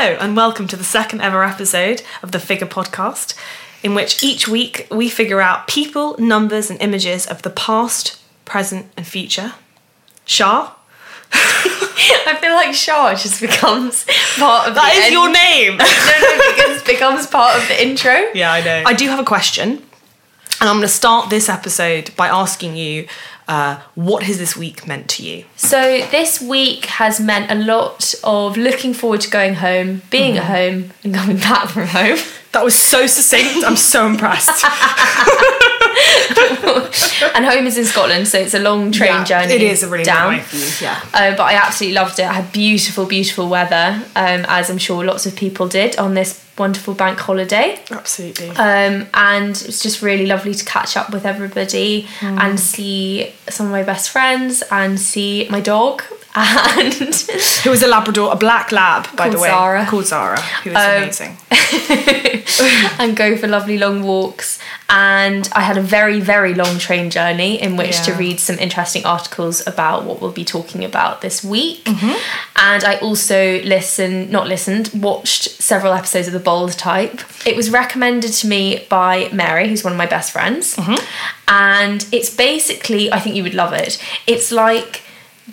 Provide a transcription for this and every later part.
Hello, and welcome to the second ever episode of the Figure Podcast, in which each week we figure out people, numbers, and images of the past, present, and future. Shah? I feel like Shah just becomes part of That is end. your name! no, no, because it becomes part of the intro. yeah, I know. I do have a question, and I'm going to start this episode by asking you uh, what has this week meant to you? So this week has meant a lot of looking forward to going home, being at home, and coming back from home. That was so succinct. I'm so impressed. and home is in Scotland, so it's a long train Yeah, journey. It is a really down. long way for you. Yeah. Uh, but I absolutely loved it. I had beautiful, beautiful weather, um, as I'm sure lots of people did on this wonderful bank holiday. Absolutely. Um, and it was just really lovely to catch up with everybody and see some of my best friends and see my dog and Who was a Labrador, a black lab, by the way. Zara. Called Zara. Who was Um, amazing. and go for lovely long walks. And I had a very, very long train journey in which to read some interesting articles about what we'll be talking about this week. Mm-hmm. And I also listened, not listened, watched several episodes of The Bold Type. It was recommended to me by Mary, who's one of my best friends. Mm-hmm. And it's basically, I think you would love it. It's like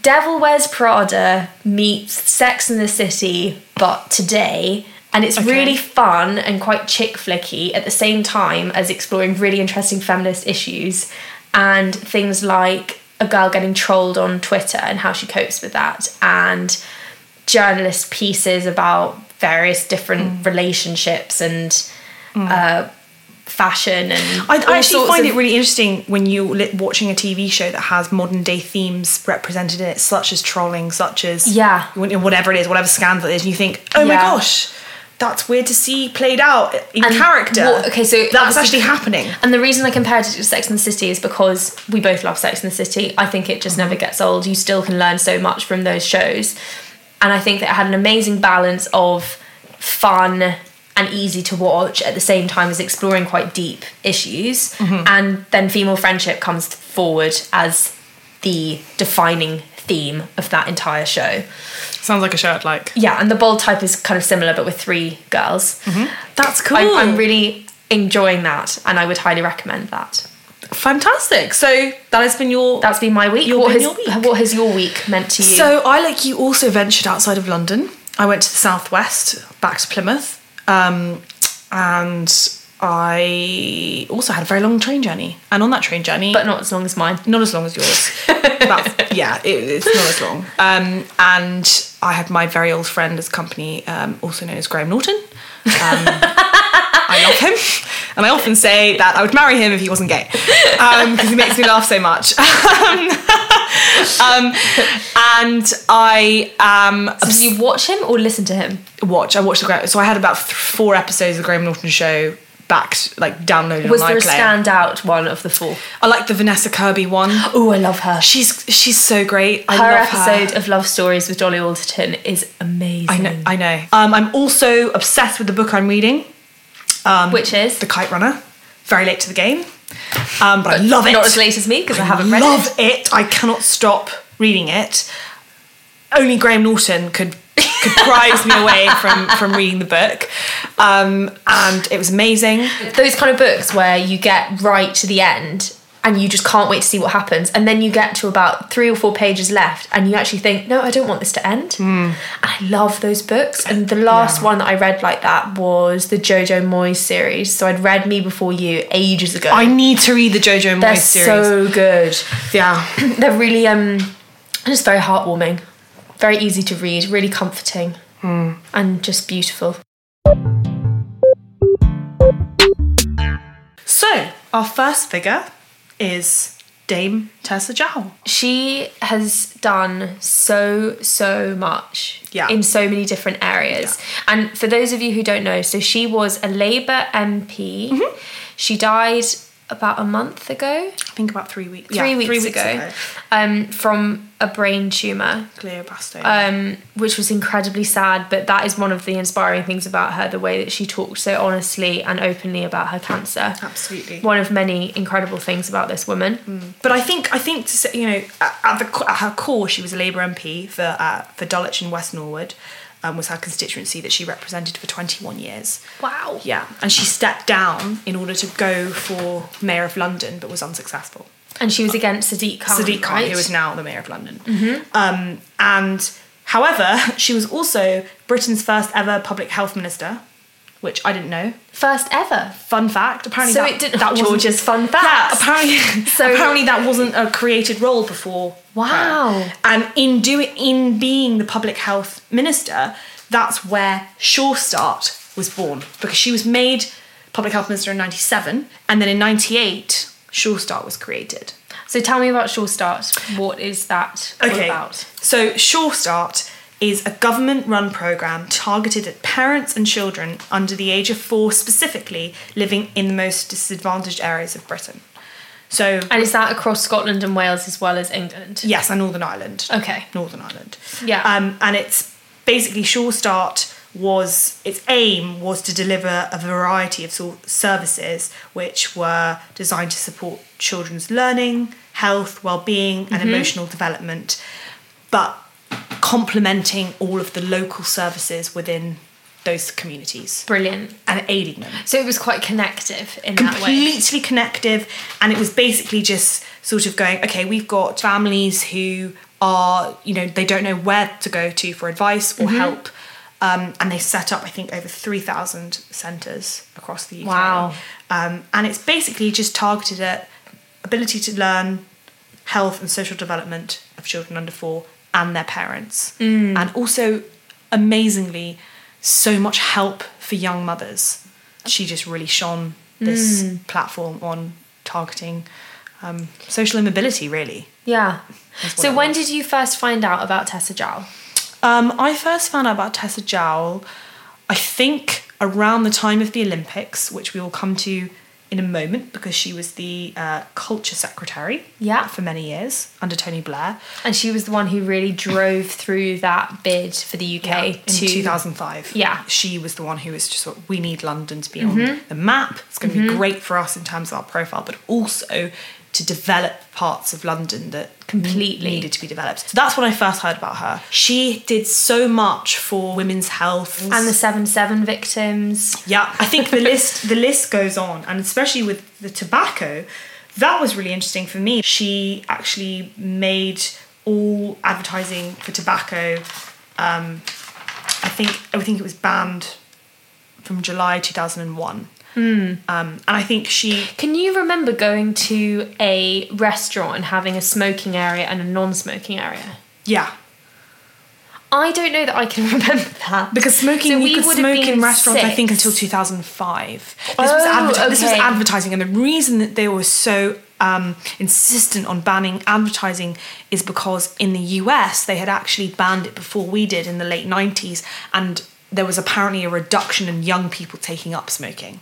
Devil Wears Prada meets Sex in the City, but today. And it's Okay. really fun and quite chick flicky at the same time as exploring really interesting feminist issues and things like a girl getting trolled on Twitter and how she copes with that, and journalist pieces about various different Mm. relationships and uh, fashion and I, I actually find of- it really interesting when you're watching a TV show that has modern day themes represented in it, such as trolling, such as Yeah. whatever it is, whatever scandal it is, and you think, oh my gosh, that's weird to see played out in And character. what- okay, so that's actually happening. And the reason I compared it to Sex and the City is because we both love Sex and the City. I think it just never gets old. You still can learn so much from those shows. And I think that it had an amazing balance of fun and easy to watch at the same time as exploring quite deep issues. Mm-hmm. And then female friendship comes forward as the defining theme of that entire show. Sounds like a show I'd like. Yeah, and the bold type is kind of similar but with three girls. Mm-hmm. That's cool. I'm, I'm really enjoying that and I would highly recommend that. fantastic. So that has been your. That's been my week. Your- what, has, your week. what has your week meant to you? So I, like you, also ventured outside of London. I went to the southwest, back to Plymouth, um, and I also had a very long train journey. And on that train journey, but not as long as mine. not as long as yours. About, yeah, it, it's not as long. Um, and I had my very old friend as company, um, also known as Graham Norton. Um, I love him, and I often say that I would marry him if he wasn't gay, because he makes me laugh so much. um, and I um, Did you watch him or listen to him? watch. I watched the Graham. So I had about th- four episodes of the Graham Norton show back, like downloaded Was on there a iPlayer. standout one of the four? I like the Vanessa Kirby one. Oh, I love her. She's she's so great. I her episode her. of Love Stories with Dolly Alderton is amazing. I know. I know. Um, I'm also obsessed with the book I'm reading, Which is The Kite Runner. Very late to the game, um, but, I love it. not as late as me because I, haven't read it. love it. I cannot stop reading it. Only Graham Norton could could prize me away from from reading the book, um, and it was amazing. Those kind of books where you get right to the end and you just can't wait to see what happens, and then you get to about three or four pages left, and you actually think, no, I don't want this to end. And I love those books. And the last one that I read like that was the Jojo Moyes series. So I'd read Me Before You ages ago. I need to read the JoJo Moyes They're series. so good. yeah, They're really um just very heartwarming, very easy to read, really comforting, Hmm. and just beautiful. So our first figure is Dame Tessa Jowell. She has done so so much Yeah. in so many different areas. And for those of you who don't know, so she was a Labour MP. Mm-hmm. She died about a month ago, I think about three weeks. three, yeah, weeks, three weeks ago, Um, from a brain tumour. Glioblastoma. um, which was incredibly sad. But that is one of the inspiring things about her the way that she talked so honestly and openly about her cancer. Absolutely. One of many incredible things about this woman. But I think I think to say, you know at, at the at her core she was a Labour MP for uh, for Dulwich and West Norwood, um, was her constituency that she represented for 21 years. Wow. Yeah, and she stepped down in order to go for mayor of London, but was unsuccessful. And she was against Sadiq Khan. Sadiq Khan, right? who is now the mayor of London. Um, and however, she was also Britain's first ever public health minister, which I didn't know. first ever. Fun fact. Apparently, So that, it didn't- that George's fun Yeah, apparently, So- apparently that wasn't a created role before. Wow. her. And in doing, in being the public health minister, that's where Sure Start was born because she was made public health minister in '97, and then in '98, Sure Start was created. So tell me about Sure Start. What is that all Okay. about? So, Sure Start is a government run program targeted at parents and children under the age of four, specifically living in the most disadvantaged areas of Britain. So, And is that across Scotland and Wales as well as England? yes, and Northern Ireland. Okay. Northern Ireland. Yeah. Um, and it's basically Sure Start was its aim was to deliver a variety of sort services which were designed to support children's learning, health, well-being, and emotional development, but complementing all of the local services within those communities Brilliant. and aiding them So it was quite connective in that way. completely connective and it was basically just sort of going okay we've got families who are you know they don't know where to go to for advice or help um, and they set up i think over 3000 centres across the uk Wow. um, and it's basically just targeted at ability to learn health and social development of children under four and their parents and also amazingly so much help for young mothers she just really shone this platform on targeting um, social immobility really Yeah. So when was. did you first find out about Tessa Jowell? um, i first found out about tessa jowell i think around the time of the olympics which we will come to in a moment because she was the uh, culture secretary Yeah. for many years under tony blair And she was the one who really drove through that bid for the UK in to 2005. Yeah. Mm-hmm. She was the one who was just sort of, we need London to be on the map. It's going to be great for us in terms of our profile, but also to develop parts of London that Completely. needed to be developed. So that's when I first heard about her. She did so much for women's health and the seven seven victims. yeah, I think the list the list goes on, and especially with the tobacco, that was really interesting for me. She actually made all advertising for tobacco. Um, I think I think it was banned from July two thousand and one. Um, and I think she Can you remember going to a restaurant and having a smoking area and a non-smoking area? yeah I don't know that I can remember that because smoking So you we could smoke in restaurants I think until two thousand five. This Oh, was adverti- this was advertising, and the reason that they were so um, insistent on banning advertising is because in the US they had actually banned it before we did in the late nineties, and there was apparently a reduction in young people taking up smoking.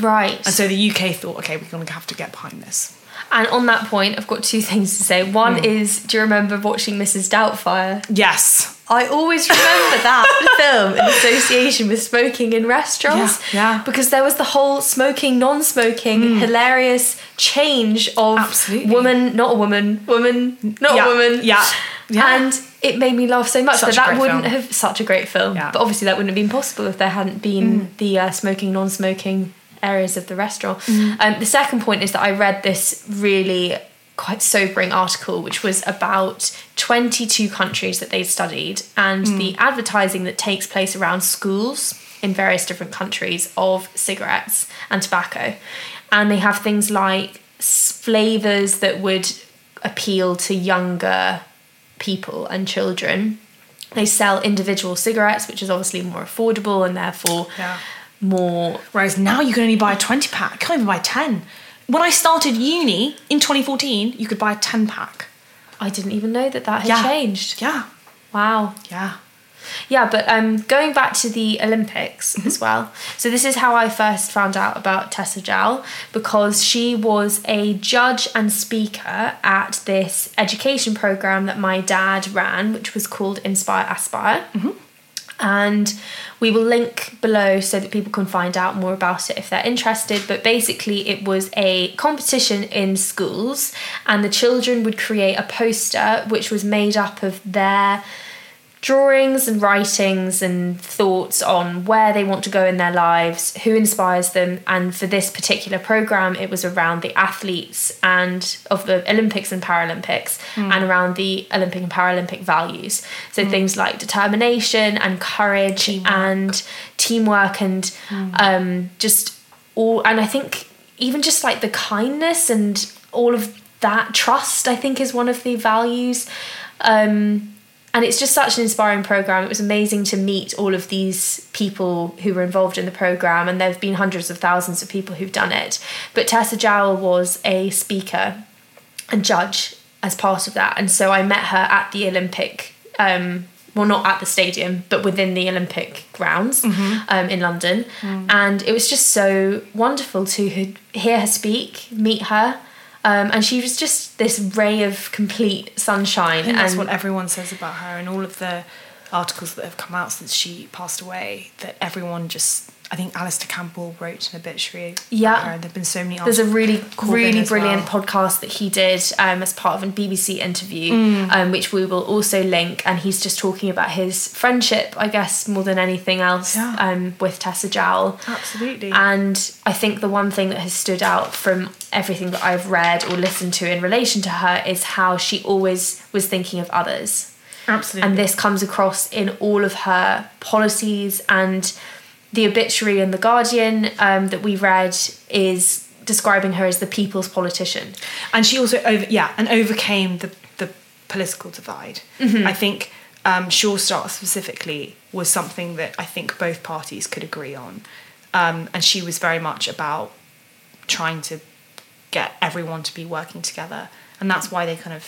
Right. And so the UK thought, okay, we're going to have to get behind this. And on that point, I've got two things to say. One Hmm. is, do you remember watching Mrs. Doubtfire? Yes. I always remember that film in association with smoking in restaurants. Yeah, yeah. Because there was the whole smoking, non smoking, hilarious change of Absolutely. woman, not a woman, woman, not Yeah, a woman. yeah, yeah. And it made me laugh so much Such that that wouldn't film. have such a great film. Yeah. Mm. But obviously that wouldn't have been possible if there hadn't been the uh, smoking, non smoking areas of the restaurant. Mm. Um, the second point is that I read this really quite sobering article which was about 22 countries that they'd studied and Mm. the advertising that takes place around schools in various different countries of cigarettes and tobacco and they have things like flavors that would appeal to younger people and children they sell individual cigarettes which is obviously more affordable and therefore Yeah. More Whereas now you can only buy a 20 pack. You can't even buy 10. When I started uni in 2014, you could buy a 10 pack. I didn't even know that that had Yeah. changed. Yeah. Wow. Yeah. Yeah, but um, going back to the Olympics Mm-hmm. as well. So this is how I first found out about Tessa Jowell because she was a judge and speaker at this education program that my dad ran, which was called Inspire Aspire. Mm-hmm. And we will link below so that people can find out more about it if they're interested. But basically, it was a competition in schools, and the children would create a poster which was made up of their drawings and writings and thoughts on where they want to go in their lives, who inspires them, and for this particular program, it was around the athletes and of the Olympics and Paralympics, and around the Olympic and Paralympic values. So things like determination and courage and teamwork and um, just all. And I think even just like the kindness and all of that trust, I think, is one of the values. Um, and it's just such an inspiring program. It was amazing to meet all of these people who were involved in the program, and there have been hundreds of thousands of people who've done it. But Tessa Jowell was a speaker and judge as part of that, and so I met her at the Olympic. Um, well, not at the stadium, but within the Olympic grounds um, in London, and it was just so wonderful to hear her speak, meet her, um, and she was just this ray of complete sunshine. That's what everyone says about her, and all of the articles that have come out since she passed away. That everyone just, I think Alastair Campbell wrote an obituary. Yeah. her, there've been so many. There's a really, Corbyn really brilliant well. podcast that he did um, as part of a BBC interview, Mm. um, which we will also link. And he's just talking about his friendship, I guess, more than anything else, Yeah. um, with Tessa Jowell. Absolutely. And I think the one thing that has stood out from everything that I've read or listened to in relation to her is how she always was thinking of others. Absolutely. And this comes across in all of her policies and the obituary in The Guardian um, that we read is describing her as the people's politician. and she also over yeah and overcame the the political divide Mm-hmm. i think um sure start specifically was something that i think both parties could agree on um and she was very much about trying to get everyone to be working together and that's why they kind of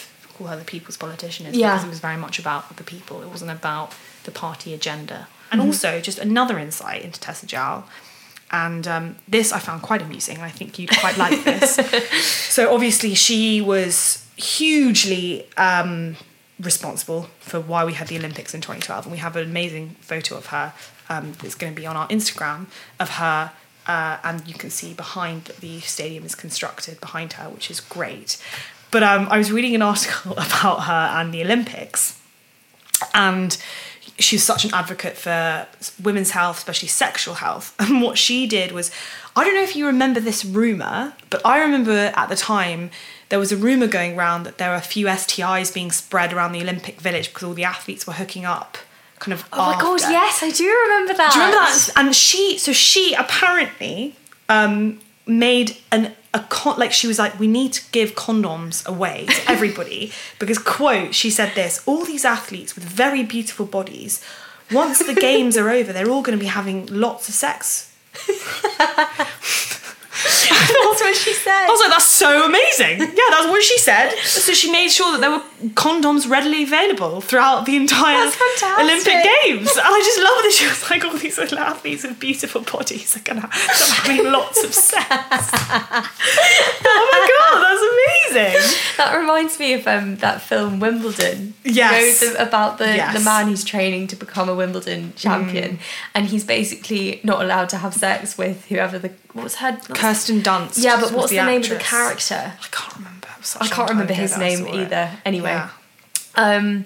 her the people's politician is Yeah. because it was very much about the people it wasn't about the party agenda Mm-hmm. and also just another insight into tessa Jowell and um, this I found quite amusing. I think you'd quite like this. so obviously she was hugely um, responsible for why we had the Olympics in 2012, and we have an amazing photo of her um, that's going to be on our Instagram of her. Uh, and you can see behind that the stadium is constructed behind her, which is great. But um, I was reading an article about her and the Olympics, and she was such an advocate for women's health, especially sexual health. And what she did was, I don't know if you remember this rumor, but I remember at the time there was a rumor going around that there were a few STIs being spread around the Olympic Village because all the athletes were hooking up. Kind of. Oh my god, yes, I do remember that. Do you remember that? And she, so she apparently um, made an a con- like she was like, we need to give condoms away to everybody because quote, she said this: all these athletes with very beautiful bodies, once the games are over, they're all going to be having lots of sex. That's what she said. I was like, that's so amazing. Yeah, that's what she said. So she made sure that there were condoms readily available throughout the entire Olympic Games. And I just love that she was like, all these little athletes with beautiful bodies are gonna start having lots of sex. oh my god, that's amazing. That reminds me of um, that film Wimbledon. Yes. You know, the, about the, Yes. Mm. the man who's training to become a Wimbledon champion, and he's basically not allowed to have sex with whoever the what was her. Kirsten Dunst. yeah, but what's the, name of the character? I can't remember. It was such I can't remember his name either. Anyway, Yeah. um,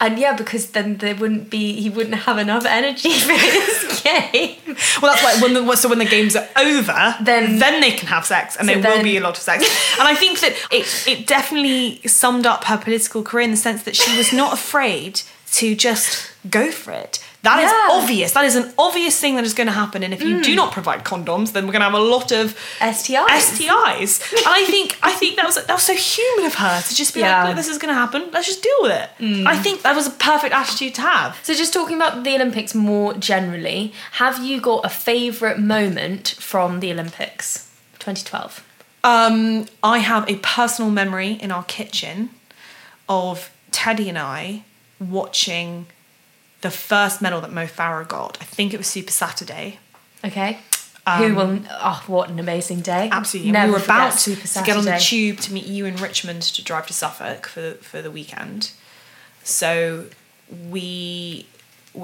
and yeah, because then there wouldn't be he wouldn't have enough energy for his game. Well, that's why when the so when the games are over, Then- then they can have sex, and So there will be a lot of sex. and I think that it it definitely summed up her political career in the sense that she was not afraid to just go for it. That is Yeah. obvious. That is an obvious thing that is going to happen. And if you do not provide condoms, then we're going to have a lot of STIs. STIs. and I think I think that was that was so human of her to just be Yeah. like, Look, this is going to happen. Let's just deal with it. I think that was a perfect attitude to have. So, just talking about the Olympics more generally, have you got a favourite moment from the Olympics 2012? Um, I have a personal memory in our kitchen of Teddy and I watching the first medal that Mo Farah got. I think it was Super Saturday. Okay. Who will? Oh, what an amazing day! Um, Absolutely. Never we were about to get on the tube to meet you in Richmond to drive to Suffolk for for the weekend. So we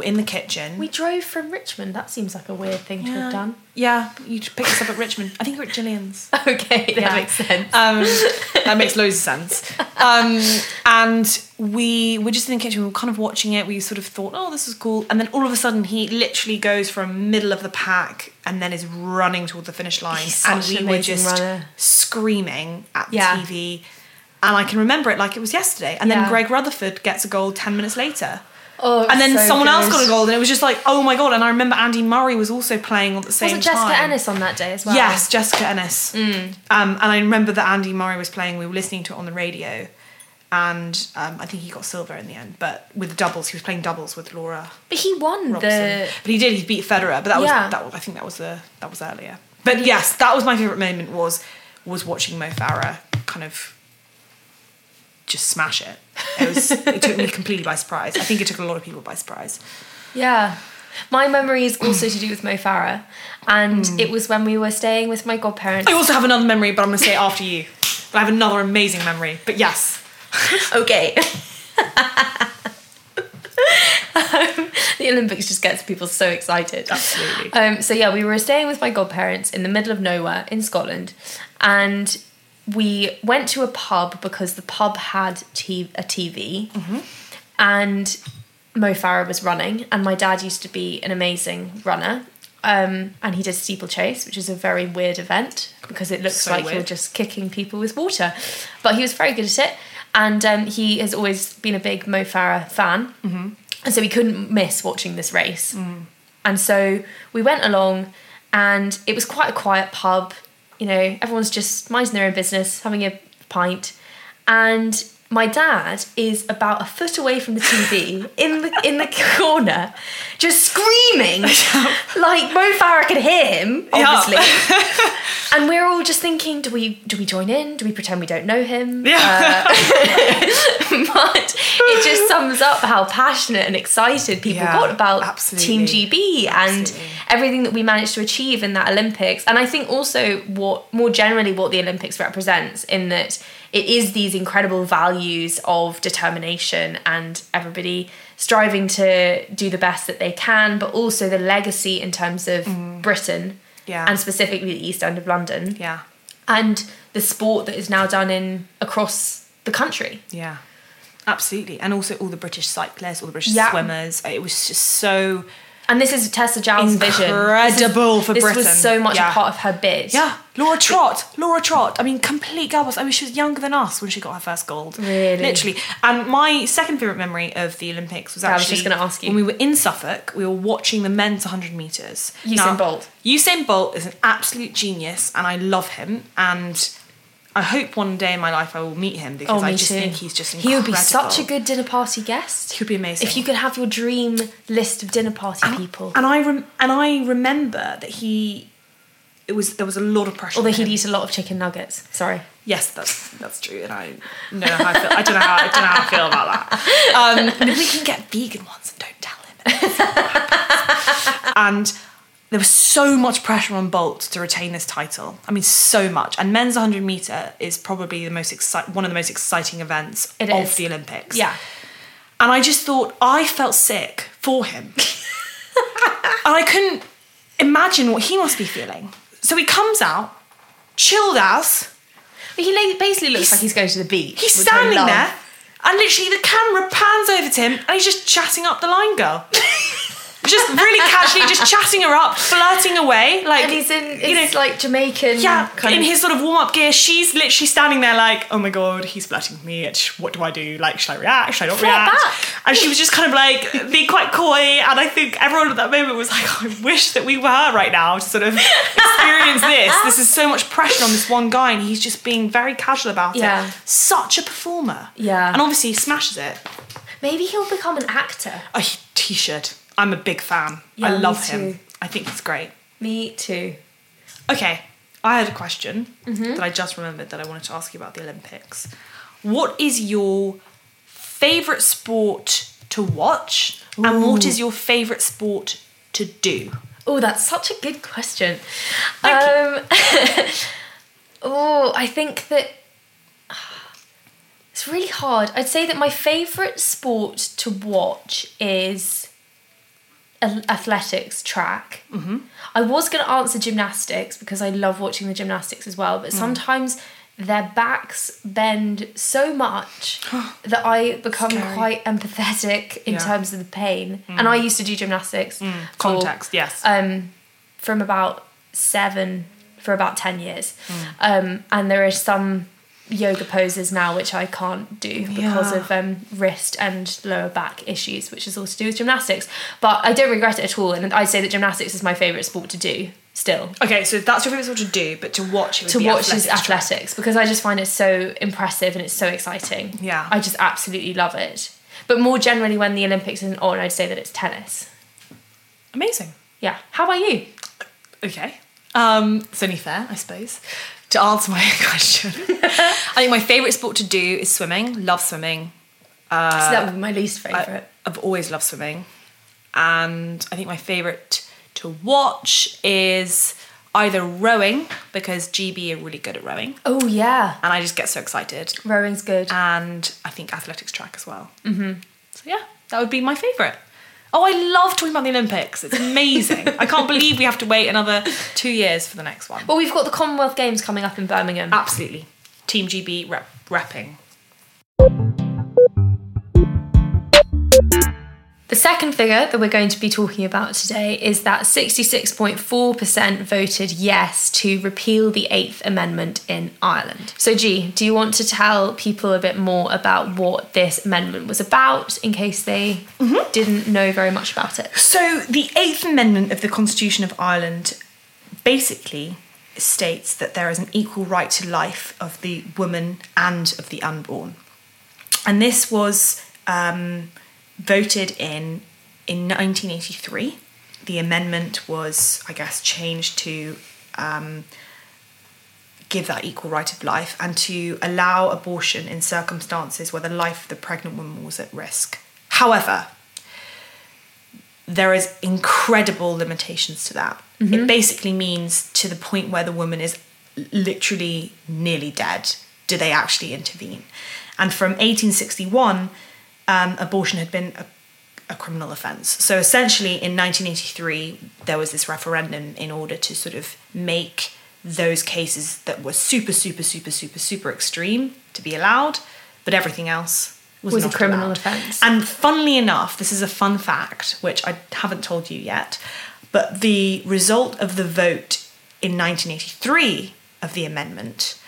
in the kitchen. We drove from Richmond. That seems like a weird thing to have done. Yeah, you picked us up at Richmond. I think were at Gillian's. Okay, that Yeah. makes sense. Um, that makes loads of sense. Um, and we were just in the kitchen. We were kind of watching it. We sort of thought, "Oh, this is cool." And then all of a sudden, he literally goes from middle of the pack and then is running toward the finish line. He's and we an were just runner. screaming at the Yeah. TV. And I can remember it like it was yesterday. And then Greg Rutherford gets a goal ten minutes later. Oh, And then so someone else got a goal, and it was just like, oh my god! And I remember Andy Murray was also playing at the same Wasn't Jessica time. Ennis on that day as well? Yes, Jessica Ennis. Mm. Um, and I remember that Andy Murray was playing. We were listening to it on the radio, and um, I think he got silver in the end. But with doubles, he was playing doubles with Laura But he won Robson. the. But he did. He beat Federer. But that was Yeah. that. Was, I think that was the that was earlier. But yes, that was my favorite moment. Was was watching Mo Farah kind of just smash it. It was. it took me completely by surprise. I think it took a lot of people by surprise. Yeah. My memory is also to do with Mo Farah. And it was when we were staying with my godparents. I also have another memory, but I'm going to say it after you. But I have another amazing memory. But yes. Okay. um, the Olympics just gets people so excited. Absolutely. Um, so yeah, we were staying with my godparents in the middle of nowhere in Scotland, and we went to a pub because the pub had t- a TV, and Mo Farah was running, and my dad used to be an amazing runner. Um, and he did steeplechase, which is a very weird event because it looks So like you're just kicking people with water. But he was very good at it, and um, he has always been a big Mo Farah fan, and so we couldn't miss watching this race. And so we went along, and it was quite a quiet pub. You know, everyone's just minding their own business, having a pint, and my dad is about a foot away from the TV in the in the corner, just screaming like Mo Farah could hear him, Yeah. obviously. and we're all just thinking, do we do we join in? Do we pretend we don't know him? Yeah. Uh, but it just sums up how passionate and excited people Yeah, got about absolutely. Team GB and Absolutely. everything that we managed to achieve in that Olympics. And I think also what more generally what the Olympics represents in that it is these incredible values of determination and everybody striving to do the best that they can, but also the legacy in terms of Britain Mm. Yeah. and specifically the East End of London yeah. and the sport that is now done in across the country. Yeah. Absolutely. And also all the British cyclists, all the British Yeah. swimmers. It was just so And this is Tessa Jowell's vision. Incredible this for this Britain. was so much Yeah. a part of her bid. Yeah, Laura Trott. Laura Trott. I mean, complete boss. I mean, she was younger than us when she got her first gold. Really? Literally. And my second favourite memory of the Olympics was I was actually just gonna ask you. when we were in Suffolk. We were watching the men's 100 meters. Usain Bolt. Usain Bolt is an absolute genius, and I love him. And I hope one day in my life I will meet him because Oh, I just too. think he's just incredible. He would be such a good dinner party guest. He would be amazing. If you could have your dream list of dinner party people. And I rem- and I remember that he. It was there was a lot of pressure. Although he'd him. eat a lot of chicken nuggets. Sorry. Yes, that's that's true, and I don't know how I feel. I don't know how I don't know how I feel about that. Um, maybe we can get vegan ones and don't tell him. and there was so much pressure on Bolt to retain this title. I mean, so much. And men's 100 meter is probably the most exci- one of the most exciting events It of is. the Olympics. Yeah. And I just thought I felt sick for him. and I couldn't imagine what he must be feeling. So he comes out, chilled as. But he basically looks He's- like he's going to the beach. He's standing there, and literally the camera pans over to him, and he's just chatting up the line girl. just really casually, just chatting her up, flirting away, like And he's in you know, it's like Jamaican yeah, in of his sort of warm up gear. She's literally standing there like, oh my god, he's flirting with me. What do I do? Like, should I react? Should I not Flirt react? back. And she was just kind of like being quite coy. And I think everyone at that moment was like, I wish that we were right now to sort of experience this. This is so much pressure on this one guy, and he's just being very casual about Yeah. it. Such a performer. Yeah. And obviously he smashes it. Maybe he'll become an actor. Oh, he, he should. I'm a big fan. Yeah, I love him. I think he's great. Me too. Okay, I had a question Mm-hmm. that I just remembered that I wanted to ask you about the Olympics. What is your favourite sport to watch, and what is your favourite sport to do? Oh, that's such a good question. Um, oh, I think that it's really hard. I'd say that my favourite sport to watch is athletics track. Mm-hmm. I was going to answer gymnastics because I love watching the gymnastics as well, Mm. but sometimes their backs bend so much that I become Scary. quite empathetic in Yeah. Mm. terms of the pain. And I used to do gymnastics for- Context, yes. um, from about seven for about 10 years. Um, and there are some yoga poses now which I can't do because Yeah. of um, wrist and lower back issues, which is all to do with gymnastics. But I don't regret it at all. And I'd say that gymnastics is my favourite sport to do still. okay, so that's your favourite sport to do, but to watch it would To be watch is athletics track. athletics because I just find it so impressive and it's so exciting. Yeah. I just absolutely love it. But more generally, when the Olympics isn't on, I'd say that it's tennis. Amazing. Yeah. How about you? Okay. Um, it's only fair, I suppose, to answer my question. I think my favourite sport to do is swimming. Love swimming. so that would be my least Uh, favourite. I've always loved swimming. And I think my favourite to watch is either rowing, because GB are really good at rowing. oh, yeah. And I just get so excited. Rowing's good. And I think athletics track as well. Mm-hmm. So yeah, that would be my favourite. Oh, I love talking about the Olympics. It's amazing. I can't believe we have to wait another two years for the next one. Well, we've got the Commonwealth Games coming up in Birmingham. Absolutely. Team GB rep- repping. The second figure that we're going to be talking about today is that 66.4% voted yes to repeal the Eighth Amendment in Ireland. So, G, do you want to tell people a bit more about what this amendment was about in case they didn't know very much about it? So, the Eighth Amendment of the Constitution of Ireland basically states that there is an equal right to life of the woman and of the unborn. And this was um, voted in in 1983. The amendment was, I guess, changed to um, give that equal right of life and to allow abortion in circumstances where the life of the pregnant woman was at risk. However, there is incredible limitations to that. It basically means to the point where the woman is literally nearly dead. Do they actually intervene? And from 1861, um, abortion had been a, a criminal offence. So essentially, in 1983, there was this referendum in order to sort of make those cases that were super, super, super, super, super extreme to be allowed, but everything else was, Was a criminal offence. And funnily enough, this is a fun fact, which I haven't told you yet, but the result of the vote in 1983 of the amendment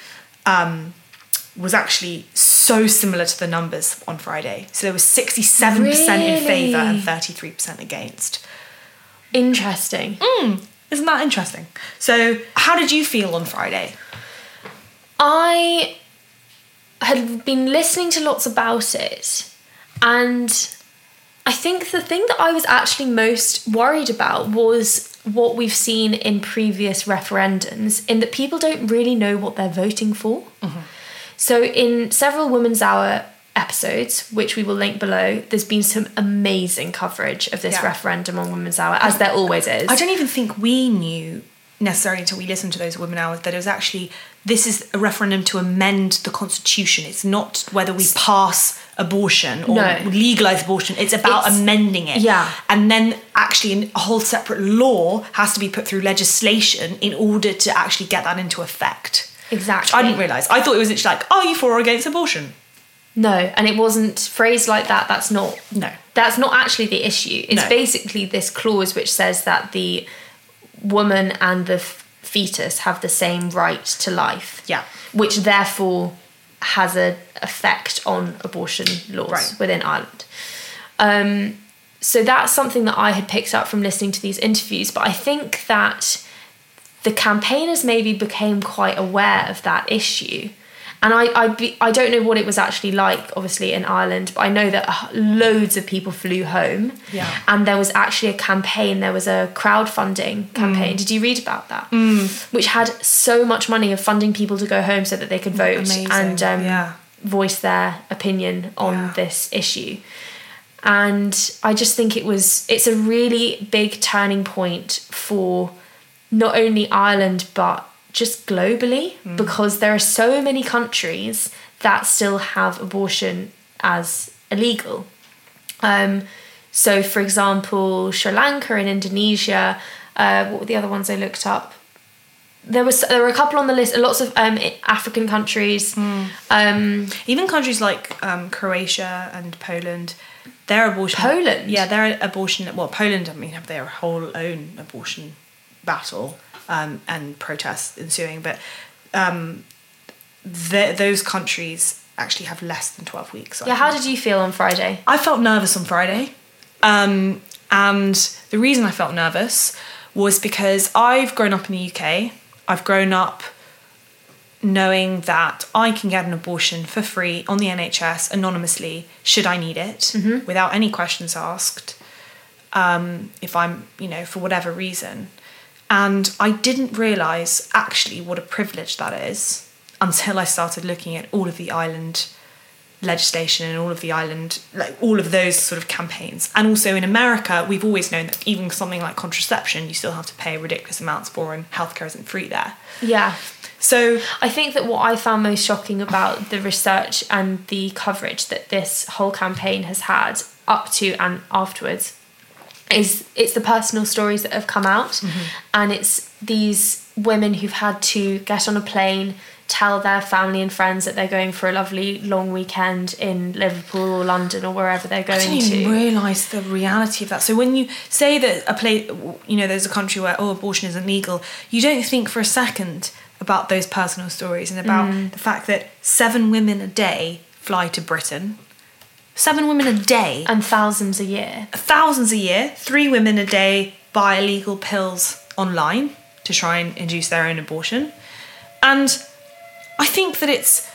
um, was actually so similar to the numbers on Friday. So there was 67% in favour and 33% against. Interesting. Hmm, isn't that interesting? So, how did you feel on Friday? I had been listening to lots about it, and I think the thing that I was actually most worried about was what we've seen in previous referendums, in that people don't really know what they're voting for. Mm-hmm. So, in several Women's Hour episodes, which we will link below, there's been some amazing coverage of this Yeah. referendum on Women's Hour, as there always is. I don't even think we knew necessarily until we listened to those women hours that it was actually this is a referendum to amend the constitution. It's not whether we pass abortion or No. legalize abortion. It's about It's- amending it. yeah. And then actually a whole separate law has to be put through legislation in order to actually get that into effect. Exactly. I didn't realise. I thought it was literally like, are you for or against abortion? No, and it wasn't phrased like that. That's not. No. That's not actually the issue. It's No. basically this clause which says that the woman and the f- fetus have the same right to life. Yeah. Which therefore has an effect on abortion laws Right. within Ireland. Um, so that's something that I had picked up from listening to these interviews. But I think that the campaigners maybe became quite aware of that issue. And I, I, be, I don't know what it was actually like, obviously, in Ireland, but I know that uh, loads of people flew home. Yeah. And there was actually a campaign, there was a crowdfunding campaign. Did you read about that? Mm. Which had so much money of funding people to go home so that they could vote Amazing, and um, yeah. voice their opinion on Yeah. this issue. And I just think it was, it's a really big turning point for not only Ireland, but just globally, because there are so many countries that still have abortion as illegal. Um, So, for example, Sri Lanka and Indonesia. Uh, what were the other ones I looked up? There was there were a couple on the list. Lots of um, African countries. Um, Even countries like um, Croatia and Poland, their abortion. Poland? Yeah, their abortion. Well, Poland, I mean, have their whole own abortion battle um, and protests ensuing, but um, th- those countries actually have less than 12 weeks. I yeah. How did you feel on Friday? I felt nervous on Friday. Um, and the reason I felt nervous was because I've grown up in the UK. I've grown up knowing that I can get an abortion for free on the NHS anonymously should I need it without any questions asked. Um, if I'm, you know, for whatever reason. And I didn't realise actually what a privilege that is until I started looking at all of the Irish legislation and all of the island, like all of those sort of campaigns. And also in America, we've always known that even something like contraception, you still have to pay ridiculous amounts for, and healthcare isn't free there. Yeah. So I think that what I found most shocking about the research and the coverage that this whole campaign has had up to and afterwards is it's the personal stories that have come out and it's these women who've had to get on a plane tell their family and friends that they're going for a lovely long weekend in Liverpool or London or wherever they're I going didn't even to. realise the reality of that. So when you say that a place, you know, there's a country where oh abortion isn't legal, you don't think for a second about those personal stories and about Mm. the fact that seven women a day fly to Britain. Seven women a day, and thousands a year. thousands a year. Three women a day buy illegal pills online to try and induce their own abortion, and I think that it's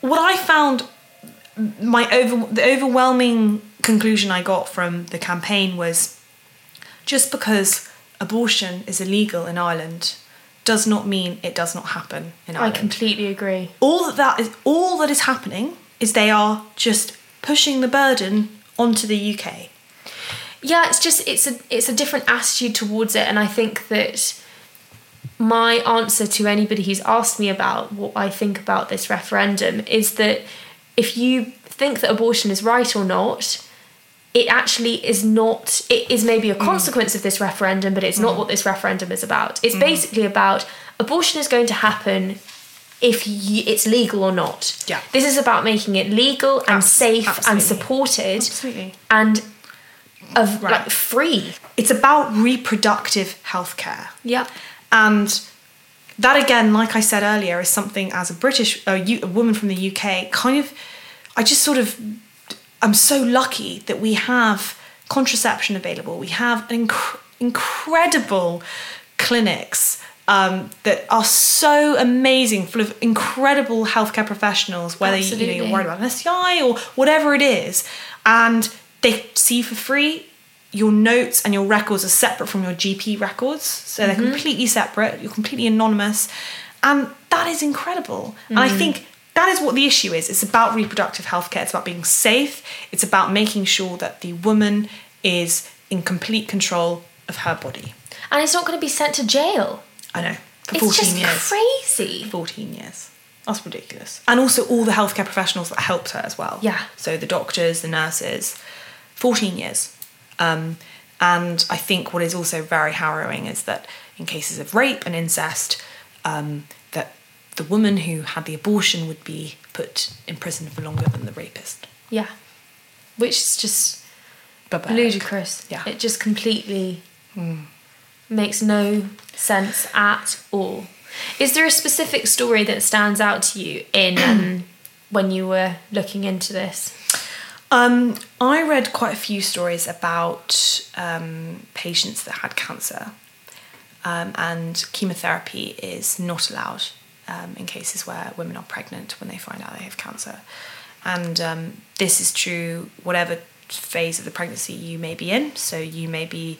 what I found my over the overwhelming conclusion I got from the campaign was just because abortion is illegal in Ireland does not mean it does not happen in Ireland. I completely agree. all that that is all that is happening is they are just pushing the burden onto the UK. yeah it's just it's a it's a different attitude towards it and i think that my answer to anybody who's asked me about what i think about this referendum is that if you think that abortion is right or not it actually is not it is maybe a mm. consequence of this referendum but it's not mm. what this referendum is about. It's mm. basically about abortion is going to happen if y it's legal or not Yeah. this is about making it legal and Abs- safe and supported Absolutely. and of Right. like free. It's about reproductive healthcare. Yeah. And that again, like I said earlier, is something as a British, a, U, a woman from the UK, kind of, I just sort of, I'm so lucky that we have contraception available. We have inc- incredible clinics um, that are so amazing, full of incredible healthcare professionals, whether you, you know, you're worried about an STI or whatever it is. And they see for free your notes and your records are separate from your GP records. So they're completely separate, you're completely anonymous. And that is incredible. And I think that is what the issue is. It's about reproductive healthcare, it's about being safe, it's about making sure that the woman is in complete control of her body. And it's not going to be sent to jail. I know, for It's 14 just years. crazy. 14 years. That's ridiculous. And also all the healthcare professionals that helped her as well. Yeah. So the doctors, the nurses, 14 years. Um, and I think what is also very harrowing is that in cases of rape and incest, um, that the woman who had the abortion would be put in prison for longer than the rapist. Yeah. Which is just Barbaric. ludicrous. Yeah. It just completely makes no sense at all. Is there a specific story that stands out to you in um, when you were looking into this? Um, I read quite a few stories about um, patients that had cancer, um, and chemotherapy is not allowed um, in cases where women are pregnant when they find out they have cancer. And um, this is true whatever phase of the pregnancy you may be in. So you may be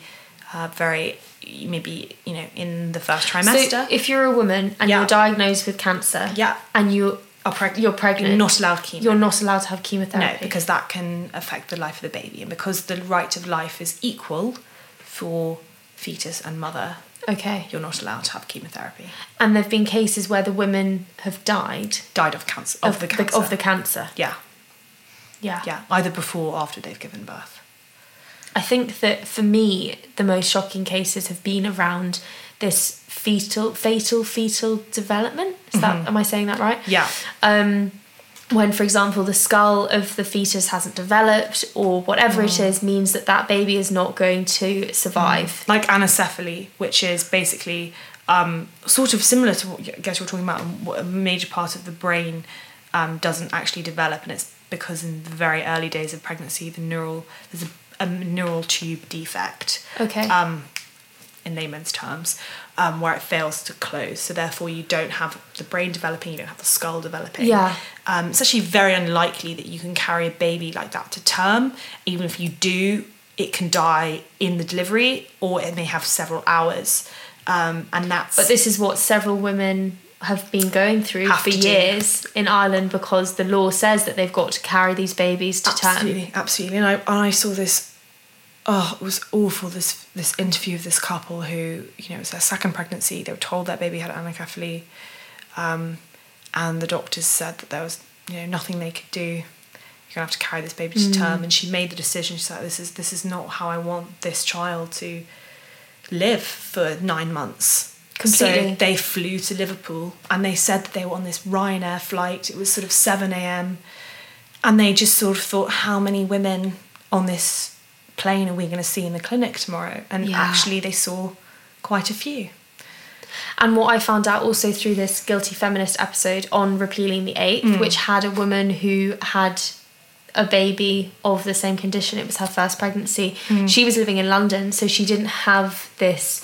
uh, very, you may be, you know, in the first trimester. So if you're a woman and Yeah. you're diagnosed with cancer Yeah. and you are preg- you're pregnant, you're not allowed chemo. you're not allowed to have chemotherapy. No, because that can affect the life of the baby. And because the right of life is equal for fetus and mother, okay. you're not allowed to have chemotherapy. And there've been cases where the women have died Died of cancer. Of, the cancer. of the cancer. yeah, Yeah. yeah. Either before or after they've given birth. I think that for me, the most shocking cases have been around this fetal, fatal fetal development. Is that am I saying that right? Yeah. Um, when, for example, the skull of the fetus hasn't developed or whatever it is, means that that baby is not going to survive. like anencephaly, which is basically um, sort of similar to what I guess you're talking about. What a major part of the brain um, doesn't actually develop, and it's because in the very early days of pregnancy, the neural there's a, a neural tube defect. Okay. Um, in layman's terms, um, where it fails to close. So therefore, you don't have the brain developing, you don't have the skull developing. Yeah. Um, it's actually very unlikely that you can carry a baby like that to term. Even if you do, it can die in the delivery, or it may have several hours. Um, and that's But this is what several women have been going through for to do. years in Ireland because the law says that they've got to carry these babies to term. absolutely, absolutely. And I, and I saw this. Oh, it was awful. This this interview of this couple who you know it was their second pregnancy. They were told their baby had anencephaly, um, and the doctors said that there was you know nothing they could do. You're gonna have to carry this baby to term. And she made the decision. She's like, this is this is not how I want this child to live for nine months. Completely. So they flew to Liverpool and they said that they were on this Ryanair flight. It was sort of 7 a.m. And they just sort of thought, how many women on this plane are we going to see in the clinic tomorrow? And Yeah. actually, they saw quite a few. And what I found out also through this Guilty Feminist episode on Repealing the Eighth, Mm. which had a woman who had a baby of the same condition, it was her first pregnancy. Mm. She was living in London, so she didn't have this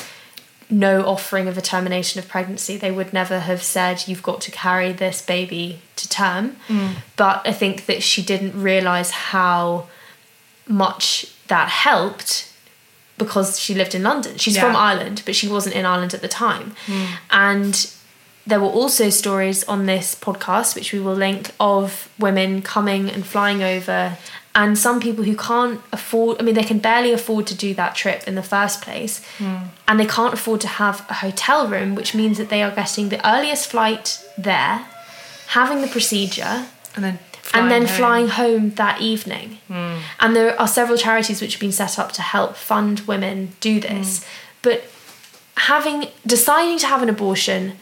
no offering of a termination of pregnancy. They would never have said, You've got to carry this baby to term. Mm. But I think that she didn't realise how much that helped because she lived in London. She's Yeah. from Ireland, but she wasn't in Ireland at the time. Hmm. And there were also stories on this podcast, which we will link, of women coming and flying over, and some people who can't afford, I mean, they can barely afford to do that trip in the first place, hmm. and they can't afford to have a hotel room, which means that they are getting the earliest flight there, having the procedure, And then and then home. flying home that evening. Hmm. And there are several charities which have been set up to help fund women do hmm. this. But having deciding to have an abortion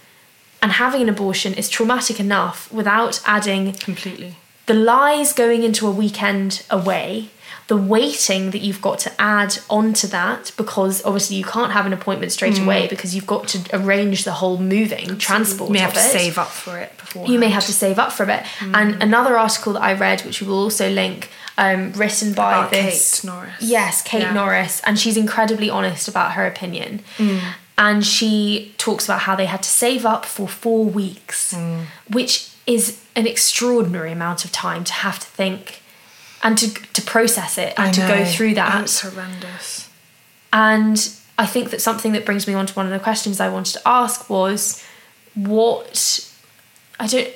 and having an abortion is traumatic enough without adding Completely. the lies going into a weekend away, the waiting that you've got to add onto that because obviously you can't have an appointment straight away because you've got to arrange the whole moving transport You may have to it save up for it before. you may have to save up for a bit. Mm. And another article that I read, which we will also link, um, written by About this Kate Norris. Yes, Kate Yeah. Norris, and she's incredibly honest about her opinion. Mm. And she talks about how they had to save up for four weeks, Mm. which is an extraordinary amount of time to have to think and to to process it and to go through that. It's horrendous. And I think that something that brings me on to one of the questions I wanted to ask was what I don't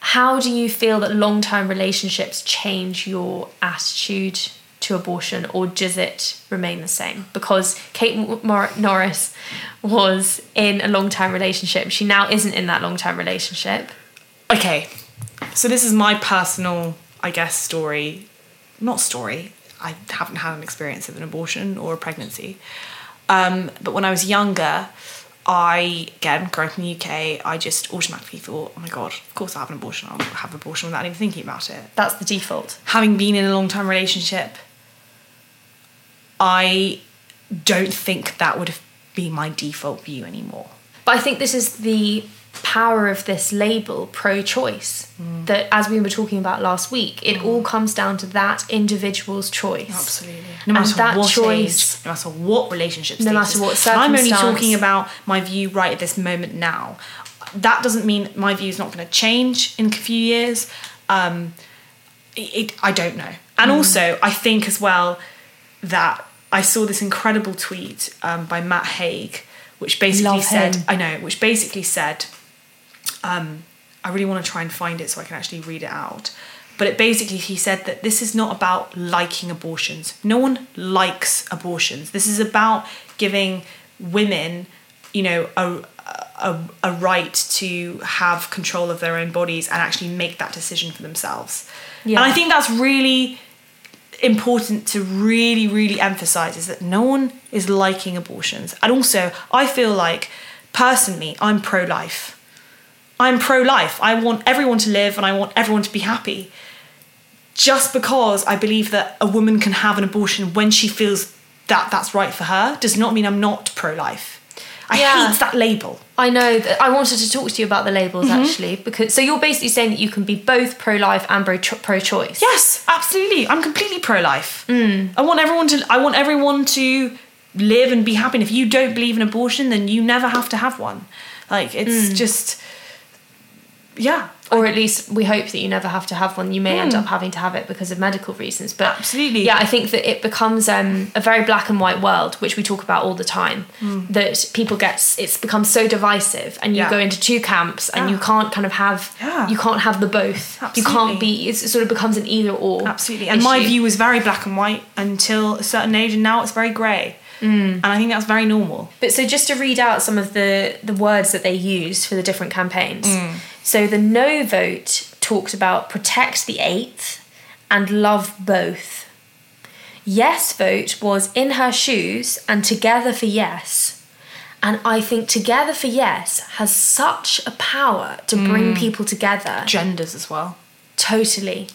how do you feel that long-term relationships change your attitude to abortion or does it remain the same because Kate Mor- Norris was in a long-term relationship she now isn't in that long-term relationship Okay, so this is my personal, I guess, story. Not story. I haven't had an experience of an abortion or a pregnancy. Um, but when I was younger, I, again, growing up in the UK, I just automatically thought, oh my God, of course I'll have an abortion. I'll have an abortion without even thinking about it. that's the default Having been in a long term relationship, I don't think that would be my default view anymore. But I think this is the power of this label, pro choice, that as we were talking about last week, it all comes down to that individual's choice. Absolutely. No matter that what choice- age, no matter what relationship No status. matter what And I'm only talking about my view right at this moment now. That doesn't mean my view is not going to change in a few years. Um, it, I don't know. And Hmm. also, I think as well that I saw this incredible tweet um, by Matt Haig, which basically Love said, him. I know, which basically said, um, I really want to try and find it so I can actually read it out. But it basically, he said that this is not about liking abortions. No one likes abortions. This is about giving women, you know, a, a, a right to have control of their own bodies and actually make that decision for themselves. Yeah. And I think that's really important to really, really emphasize is that no one is liking abortions. And also, I feel like personally, I'm pro life. I'm pro life. I want everyone to live and I want everyone to be happy. Just because I believe that a woman can have an abortion when she feels that that's right for her does not mean I'm not pro life. I Yeah. hate that label. I know that I wanted to talk to you about the labels Mm-hmm. actually because so you're basically saying that you can be both pro-life and pro- pro-choice. Yes, absolutely. I'm completely pro-life. I want everyone to. I want everyone to live and be happy. And if you don't believe in abortion, then you never have to have one. Like it's just, yeah, Or at least we hope that you never have to have one. You may end up having to have it because of medical reasons. But Hmm. Absolutely. yeah, I think that it becomes um, a very black and white world, which we talk about all the time. That people get it's become so divisive, and you Hmm. Yeah. go into two camps, and you can't kind of have Yeah. you can't have the both. You can't be. It's, it sort of becomes an either or. absolutely. And my view was very black and white until a certain age, and now it's very grey. And I think that's very normal. But so just to read out some of the the words that they used for the different campaigns. So the no vote talked about protect the eighth and love both. Yes vote was in her shoes and together for yes. And I think together for yes has such a power to bring people together. Genders as well. Totally.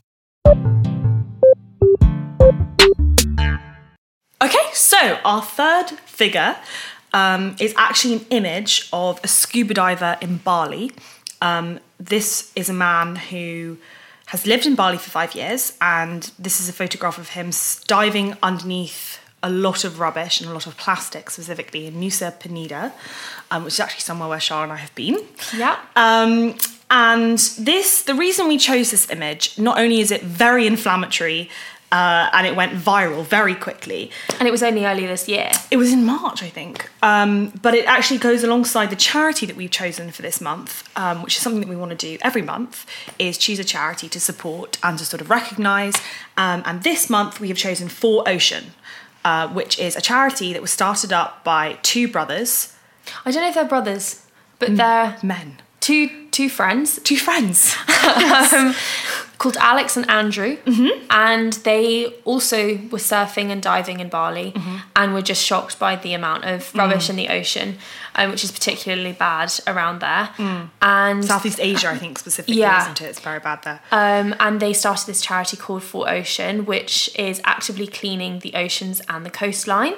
Okay, so our third figure um, is actually an image of a scuba diver in Bali. Um, this is a man who has lived in Bali for five years, and this is a photograph of him diving underneath a lot of rubbish and a lot of plastic, specifically in Nusa Penida, um, which is actually somewhere where Shara and I have been. Yeah. Um, and this, the reason we chose this image, not only is it very inflammatory uh, and it went viral very quickly, And it was only earlier this year. it was in March, I think. Um, but it actually goes alongside the charity that we've chosen for this month, um, which is something that we want to do every month, is choose a charity to support and to sort of recognise. Um, and this month we have chosen 4Ocean, uh, which is a charity that was started up by two brothers, I don't know if they're brothers, but they're men, two two friends two friends. um, called Alex and Andrew, and they also were surfing and diving in Bali, and were just shocked by the amount of rubbish in the ocean, um, which is particularly bad around there. And Southeast Asia, I think specifically, Yeah. isn't it? It's very bad there. um, and they started this charity called 4Ocean, which is actively cleaning the oceans and the coastline.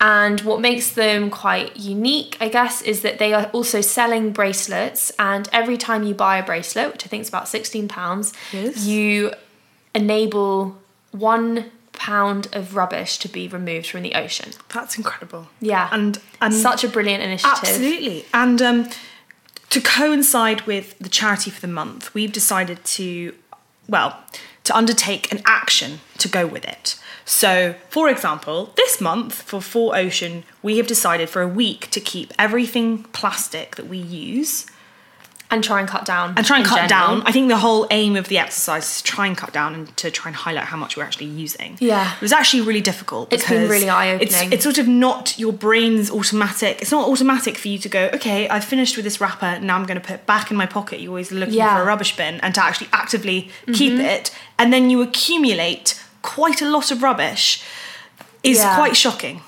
And what makes them quite unique, I guess, is that they are also selling bracelets. And every time you buy a bracelet, which I think is about sixteen pounds, Yes. You enable one pound of rubbish to be removed from the ocean. That's incredible. Yeah, and and such a brilliant initiative. Absolutely. And um, to coincide with the charity for the month, we've decided to, well, to undertake an action to go with it. So, for example, this month for 4Ocean, we have decided for a week to keep everything plastic that we use and try and cut down. and try and cut general. down. I think the whole aim of the exercise is to try and cut down and to try and highlight how much we're actually using. Yeah. It was actually really difficult. It's been really eye-opening. It's, it's sort of not your brain's automatic. It's not automatic for you to go, okay, I've finished with this wrapper, now I'm going to put it back in my pocket. You're always looking Yeah. Mm-hmm. for a rubbish bin and to actually actively keep it. And then you accumulate quite a lot of rubbish is Yeah. quite shocking.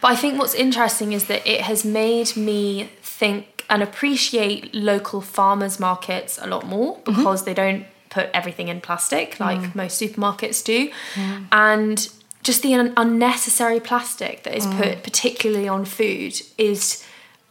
But I think what's interesting is that it has made me think and appreciate local farmers markets a lot more mm-hmm. because they don't put everything in plastic mm. like most supermarkets do. And just the un- unnecessary plastic that is put mm. particularly on food is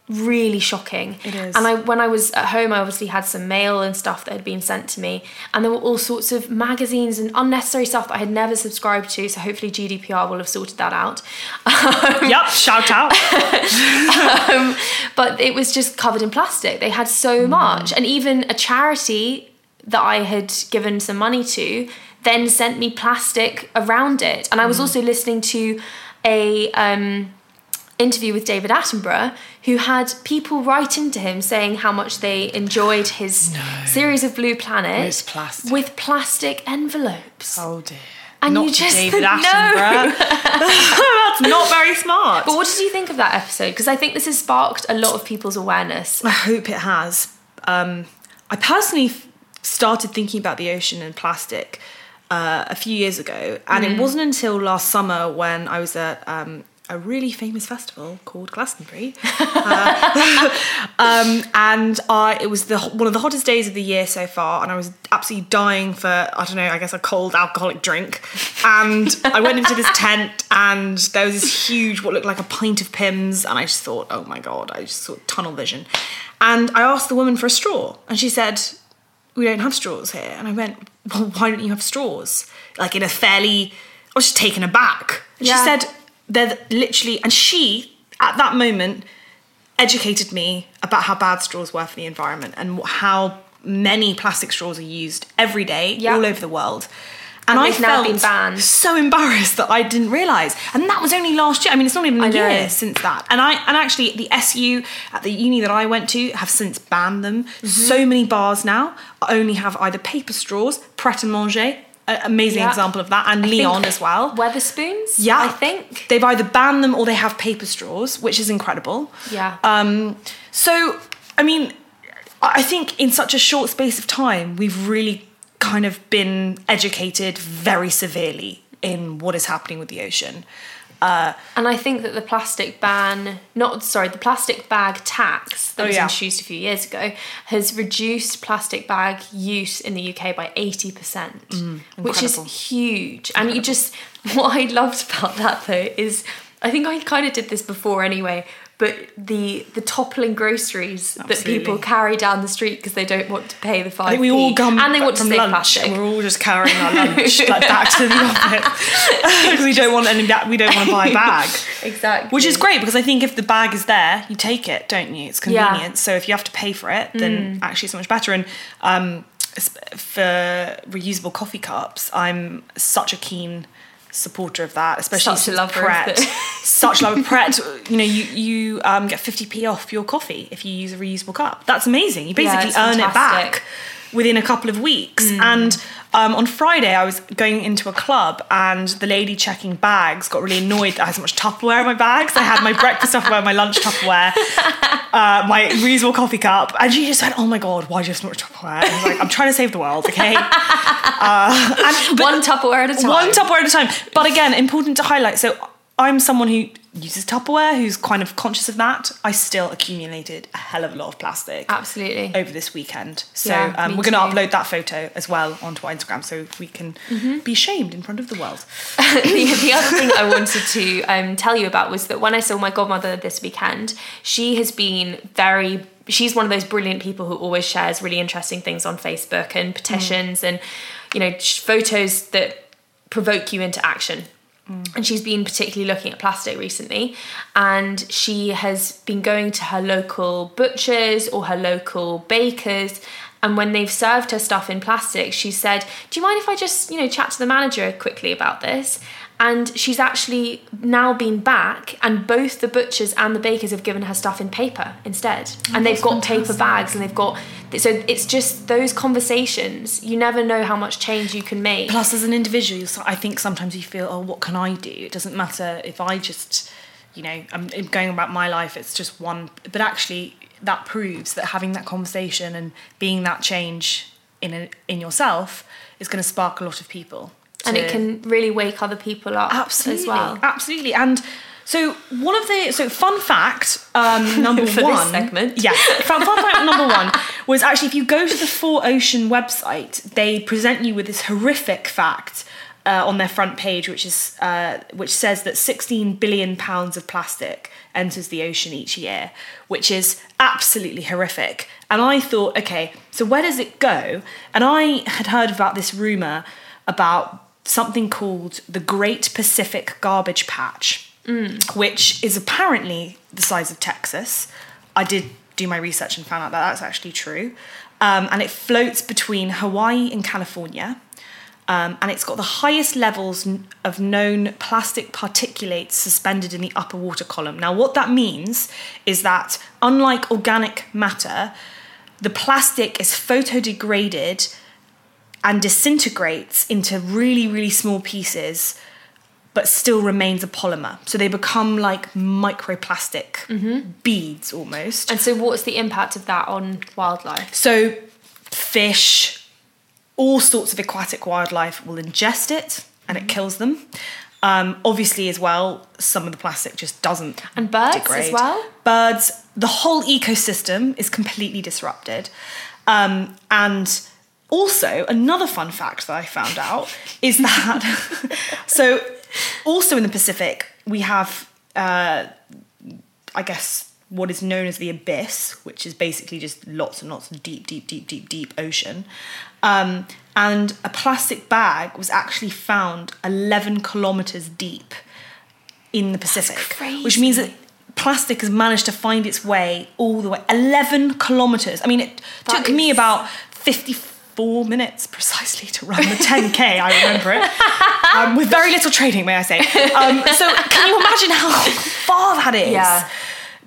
really shocking. It is. And I when I was at home I obviously had some mail and stuff that had been sent to me and there were all sorts of magazines and unnecessary stuff that I had never subscribed to so hopefully GDPR will have sorted that out. yep, shout out. um, but it was just covered in plastic. They had so much, and even a charity that I had given some money to then sent me plastic around it. And I was also listening to a um, interview with David Attenborough, who had people write into him saying how much they enjoyed his series of Blue Planet With plastic. with plastic envelopes. Oh dear. And not you just David. Attenborough. That's not very smart. But what did you think of that episode? Because I think this has sparked a lot of people's awareness. I hope it has. Um, I personally started thinking about the ocean and plastic uh, a few years ago, and it wasn't until last summer when I was at um, a really famous festival called Glastonbury, uh, um, and I it was the one of the hottest days of the year so far, and I was absolutely dying for I don't know, I guess a cold alcoholic drink, and I went into this tent, and there was this huge what looked like a pint of Pimm's, and I just thought, oh my god, I just saw tunnel vision, and I asked the woman for a straw, and she said we don't have straws here. And I went, well, why don't you have straws? Like in a fairly, I was just taken aback. And Yeah. she said, they're literally, and she, at that moment, educated me about how bad straws were for the environment and how many plastic straws are used every day Yeah. all over the world. And, And I felt been banned. so embarrassed that I didn't realise. And that was only last year. I mean, it's not even a year since that. And I and actually the SU at the uni that I went to have since banned them. Mm-hmm. So many bars now only have either paper straws, Pret a Manger, amazing Yeah. example of that, and I Leon as well. Wetherspoons. Yeah, I think. they've either banned them or they have paper straws, which is incredible. Yeah. Um, so, I mean, I think in such a short space of time, we've really kind of been educated very severely in what is happening with the ocean. Uh, And I think that the plastic ban, not sorry, the plastic bag tax that Oh, was yeah. introduced a few years ago has reduced plastic bag use in the UK by 80%, which is incredible. huge. And you just, what I loved about that though is, I think I kind of did this before anyway, but the the toppling groceries that people carry down the street because they don't want to pay the five I think we all come and they want to save lunch plastic. we're all just carrying our lunch like back to the office because we don't want any we don't want to buy a bag. exactly. Which is great because I think if the bag is there, you take it, don't you? It's Yeah. convenient. So if you have to pay for it, then actually it's so much better. And um, for reusable coffee cups, I'm such a keen supporter of that, especially Such a since Pret. such love of Pret. You know, you you um, get 50p off your coffee if you use a reusable cup. That's amazing. You basically it's earn it back within a couple of weeks. And um, on Friday, I was going into a club, and the lady checking bags got really annoyed that I had so much Tupperware in my bags. I had my breakfast Tupperware, my lunch Tupperware, uh, my reusable coffee cup, and she just went, "Oh my god, why do you have so much Tupperware?" And I was like, "I'm trying to save the world, okay." Uh, and, one Tupperware at a time. one Tupperware at a time. But again, important to highlight. So I'm someone who uses Tupperware, who's kind of conscious of that. I still accumulated a hell of a lot of plastic Absolutely. over this weekend. So Yeah, um, we're going to upload that photo as well onto our Instagram so we can Mm-hmm. be shamed in front of the world. the, the other thing I wanted to um, tell you about was that when I saw my godmother this weekend, she has been very. She's one of those brilliant people who always shares really interesting things on Facebook and petitions and, you know, photos that provoke you into action. And she's been particularly looking at plastic recently, and she has been going to her local butchers or her local bakers. And when they've served her stuff in plastic, she said, "Do you mind if I just, you know, chat to the manager quickly about this?" And she's actually now been back, and both the butchers and the bakers have given her stuff in paper instead, oh, and they've got paper bags, and they've got. So it's just those conversations. You never know how much change you can make. Plus, as an individual, I think sometimes you feel, oh, what can I do? It doesn't matter if I just, you know, I'm I'm going about my life. It's just one. But actually, that proves that having that conversation and being that change in a, in yourself is going to spark a lot of people. And it can really wake other people up absolutely. as well. absolutely. And so one of the so fun fact um number one segment. yeah fun, fun fact number one was actually if you go to the 4Ocean website they present you with this horrific fact uh, on their front page which is uh, which says that 16 billion pounds of plastic enters the ocean each year which is absolutely horrific. And i thought okay so where does it go? And i had heard about this rumor about something called the Great Pacific Garbage Patch, which is apparently the size of Texas. I did do my research and found out that that's actually true. Um, and it floats between Hawaii and California. Um, and it's got the highest levels of known plastic particulates suspended in the upper water column. Now, what that means is that, unlike organic matter, the plastic is photodegraded and disintegrates into really, really small pieces, but still remains a polymer. So they become like microplastic beads almost. And so, what's the impact of that on wildlife? So fish, all sorts of aquatic wildlife will ingest it and it kills them. Um, obviously, as well, some of the plastic just doesn't. And birds as well? Birds, the whole ecosystem is completely disrupted. Um, and also, another fun fact that I found out is that so also in the Pacific we have uh, I guess what is known as the abyss, which is basically just lots and lots of deep, deep, deep, deep, deep ocean. Um, and a plastic bag was actually found 11 kilometers deep in the Pacific, which means that plastic has managed to find its way all the way 11 kilometers. I mean, it that took is... me about 50 four minutes precisely to run the 10K, I remember it, um, with very little training, may I say. Um, so can you imagine how far that is? Yeah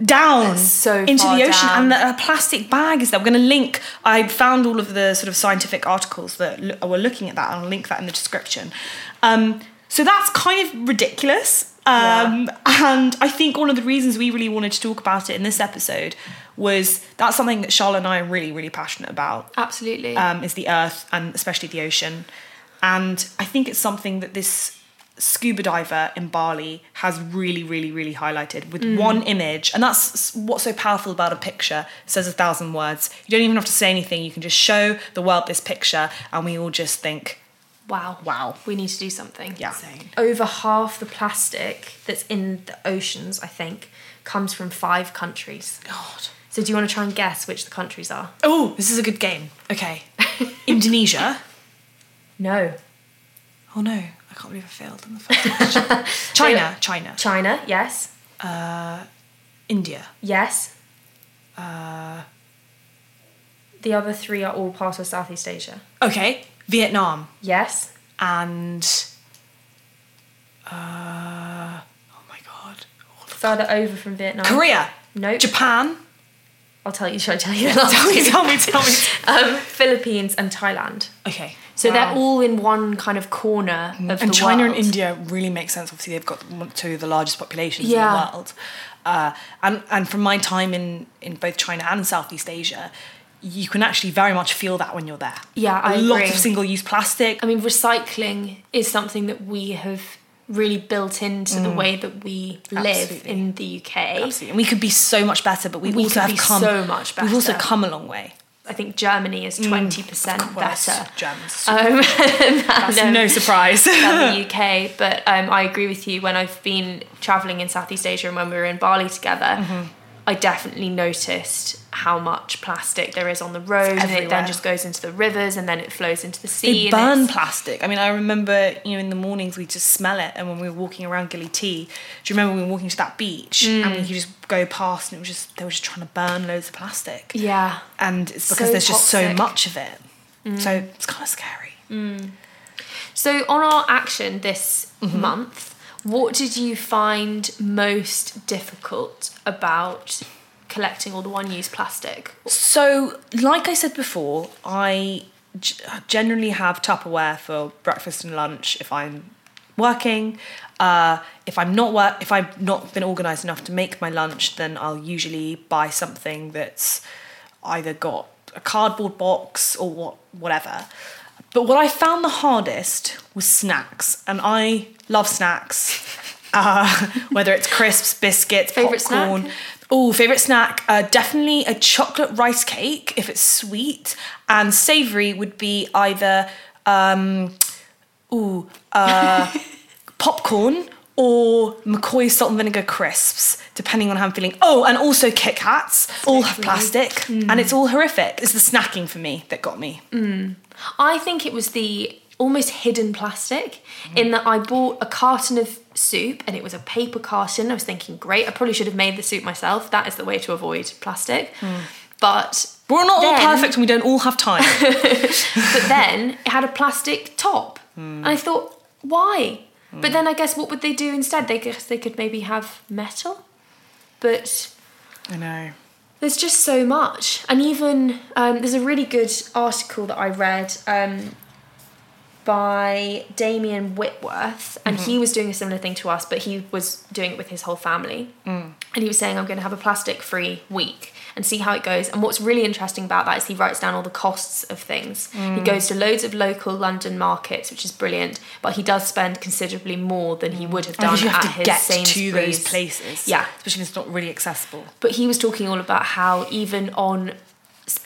down so into the ocean down. and the, a plastic bag is there. We're going to link, I found all of the sort of scientific articles that lo- were looking at that and I'll link that in the description. Um, so that's kind of ridiculous. Um, yeah. And I think one of the reasons we really wanted to talk about it in this episode was that's something that Charlotte and I are really, really passionate about Absolutely. um, is the earth and especially the ocean. And I think it's something that this scuba diver in Bali has really, really, really highlighted with one image. And that's what's so powerful about a picture. It says a thousand words. You don't even have to say anything. You can just show the world this picture, and we all just think, wow. wow. We need to do something. Yeah. Over half the plastic that's in the oceans, I think, comes from five countries. God. So do you want to try and guess which the countries are? Oh, this is a good game. Okay. Indonesia. No. Oh no, I can't believe I failed in the first question. China, China, China, yes. Uh, India, Yes. Uh, The other three are all part of Southeast Asia. okay, Vietnam, Yes. and uh, oh my god, Further over from Vietnam. Korea, No. Japan. I'll tell you. Should I tell you? last tell me, tell me, tell me. Um, Philippines and Thailand. Okay, So wow. they're all in one kind of corner of the world. and China world. and India really make sense. Obviously, they've got two of the largest populations Yeah. in the world. Uh, and and from my time in in both China and Southeast Asia, you can actually very much feel that when you're there. Yeah, I a lot agree. of single-use plastic. I mean, recycling is something that we have really built into the way that we live Mm. Absolutely. in the UK. Absolutely. And we could be so much better, but we, We also have come so much We've also come a long way. I think Germany is 20% Well, that's better Germans. um, That's no surprise. than the UK. But um, I agree with you. When I've been traveling in Southeast Asia and when we were in Bali together, Mm-hmm. I definitely noticed how much plastic there is on the road, and it then just goes into the rivers, and then it flows into the sea. they burn plastic. I mean, I remember, you know, in the mornings we just smell it, and when we were walking around Gili T, do you remember when we were walking to that beach and Mm. we could just go past, and it was just they were just trying to burn loads of plastic, Yeah. and it's because So there's just so much of it. Mm. So it's kind of scary. Mm. So on our action this mm-hmm. month, what did you find most difficult about collecting all the one-use plastic? So, like I said before, I generally have Tupperware for breakfast and lunch if I'm working. Uh, if I'm not work, if I've not been organised enough to make my lunch, then I'll usually buy something that's either got a cardboard box or what, whatever. But what I found the hardest was snacks, and I love snacks. Uh, whether it's crisps, biscuits, Favourite snack? popcorn. Oh, favorite snack? Uh, definitely a chocolate rice cake if it's sweet, and savoury would be either um, ooh, uh, popcorn or McCoy salt and vinegar crisps, depending on how I'm feeling. Oh, and also Kit Kats, all have plastic, mm. and it's all horrific. It's the snacking for me that got me. Mm. I think it was the almost hidden plastic in that I bought a carton of soup and it was a paper carton. I was thinking, great, I probably should have made the soup myself. That is the way to avoid plastic. Mm. But We're not all perfect, and we don't all have time. but then it had a plastic top. And I thought, why? But then I guess what would they do instead? They guess they could maybe have metal. But I know. there's just so much. And even um, there's a really good article that I read um, by Damian Whitworth, and Mm-hmm. he was doing a similar thing to us, but he was doing it with his whole family. Mm. And he was saying, I'm going to have a plastic free week and see how it goes. And what's really interesting about that is he writes down all the costs of things. Mm. He goes to loads of local London markets, which is brilliant, but he does spend considerably more than he would have done Because you have at to his get Sainsbury's. to those places. Yeah. Especially if it's not really accessible. But he was talking all about how even on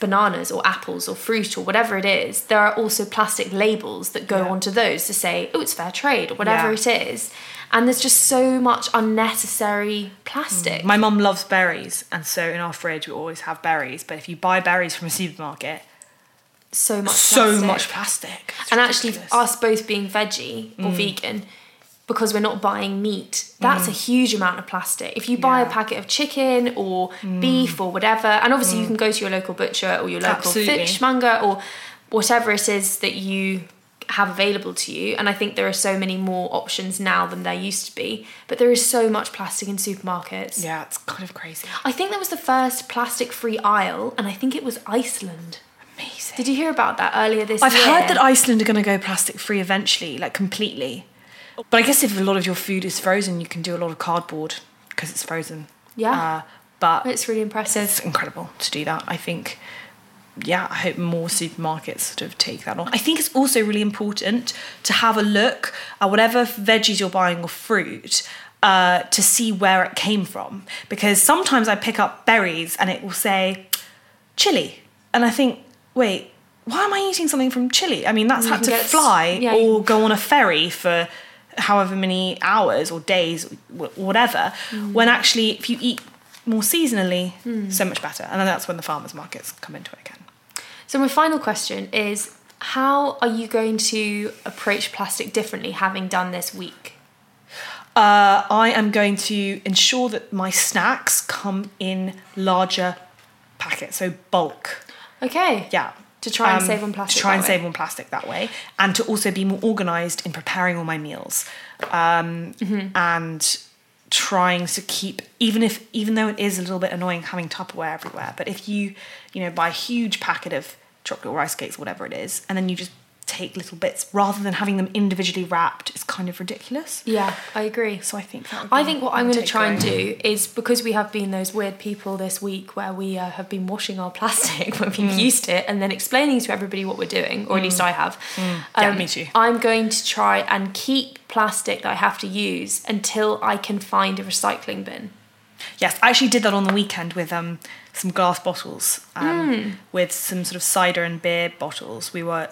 bananas or apples or fruit or whatever it is, there are also plastic labels that go Yeah. onto those to say, oh, it's fair trade or whatever Yeah. it is. And there's just so much unnecessary plastic. My mum loves berries, and so in our fridge we always have berries. But if you buy berries from a supermarket, so much so plastic. much plastic. It's and actually, ridiculous. Mm. us both being veggie or vegan, because we're not buying meat, that's a huge amount of plastic. If you buy a Yeah. Mm. packet of chicken or beef or whatever, and obviously you can go to your local butcher or your local Absolutely. fishmonger or whatever it is that you have available to you. And I think there are so many more options now than there used to be. But there is so much plastic in supermarkets. Yeah, it's kind of crazy. I think there was the first plastic free aisle, and I think it was Iceland. Amazing. Did you hear about that earlier this year? I've heard that Iceland are going to go plastic free eventually, like completely. But I guess if a lot of your food is frozen, you can do a lot of cardboard because it's frozen. Yeah. Uh, but It's really impressive. it's incredible to do that. I think, yeah, I hope more supermarkets sort of take that on. I think it's also really important to have a look at whatever veggies you're buying or fruit. Uh, to see where it came from because sometimes I pick up berries and it will say chili and I think wait why am I eating something from Chile I mean that's had to fly yeah, or go on a ferry for however many hours or days wh- whatever Mm. when actually if you eat more seasonally so much better and then that's when the farmers markets come into it So my final question is how are you going to approach plastic differently having done this week? uh, I am going to ensure that my snacks come in larger packets so bulk Okay. yeah To try and Um, save on plastic. to try and way. save on plastic that way and to also be more organized in preparing all my meals um, Mm-hmm. and trying to keep even if even though it is a little bit annoying having tupperware everywhere but if you you know buy a huge packet of chocolate or rice cakes whatever it is and then you just take little bits rather than having them individually wrapped it's kind of ridiculous Yeah, I agree. so i think that I think what I'm going to try and do is because we have been those weird people this week where we uh, have been washing our plastic when Mm. we've used it and then explaining to everybody what we're doing, or at least I have. Mm. Um, Yeah, me too. I'm going to try and keep plastic that I have to use until I can find a recycling bin. Yes, I actually did that on the weekend with um, some glass bottles, um, with some sort of cider and beer bottles. We were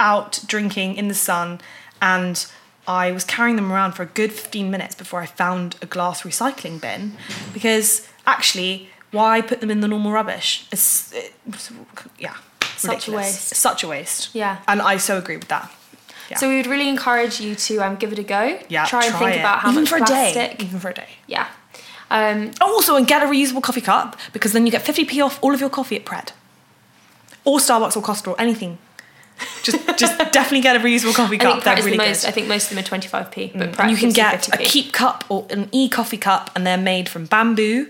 out drinking in the sun, and I was carrying them around for a good 15 minutes before I found a glass recycling bin. Because actually, why put them in the normal rubbish? It's, it's yeah, Such a waste. Such a waste. Yeah. And I so agree with that. Yeah. So we would really encourage you to um, give it a go. yeah, Try and think it. about how even much for a day. Even for a day. Yeah. Um, Oh, also, and get a reusable coffee cup because then you get 50p off all of your coffee at Pret. Or Starbucks or Costa or anything. Just just definitely get a reusable coffee I cup. think Pret is really the most. good. I think most of them are 25p, but And Pret you can gives get a 50p. KeepCup or an e coffee cup, and they're made from bamboo.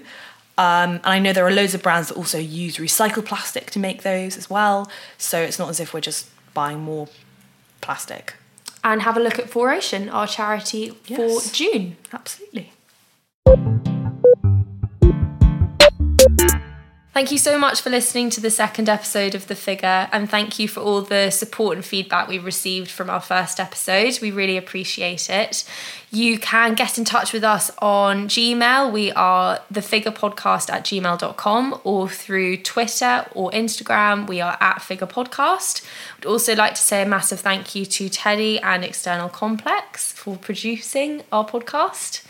Um, and I know there are loads of brands that also use recycled plastic to make those as well. So it's not as if we're just buying more plastic. and have a look at 4Ocean, our charity Yes. for June. Absolutely. Thank you so much for listening to the second episode of The Figure, and thank you for all the support and feedback we received from our first episode. We really appreciate it. You can get in touch with us on Gmail. We are thefigurepodcast at gmail.com or through Twitter or Instagram. We are at Figure Podcast. Would also like to say a massive thank you to Teddy and External Complex for producing our podcast.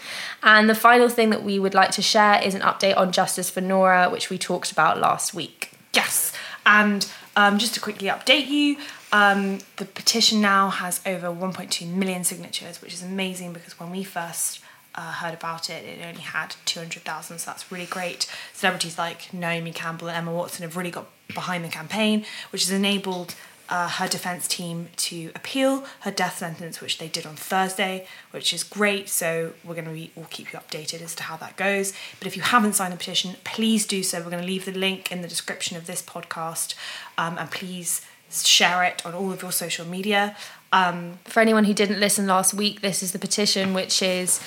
And the final thing that we would like to share is an update on Justice for Noura, which we talked about last week. Yes, and um, just to quickly update you, um, the petition now has over 1.2 million signatures, which is amazing because when we first uh, heard about it, it only had 200,000, so that's really great. Celebrities like Naomi Campbell and Emma Watson have really got behind the campaign, which has enabled uh, her defence team to appeal her death sentence, which they did on Thursday, which is great. So we're going to be, we'll keep you updated as to how that goes. But if you haven't signed the petition, please do so. We're going to leave the link in the description of this podcast, um, and please share it on all of your social media. Um, For anyone who didn't listen last week, this is the petition which is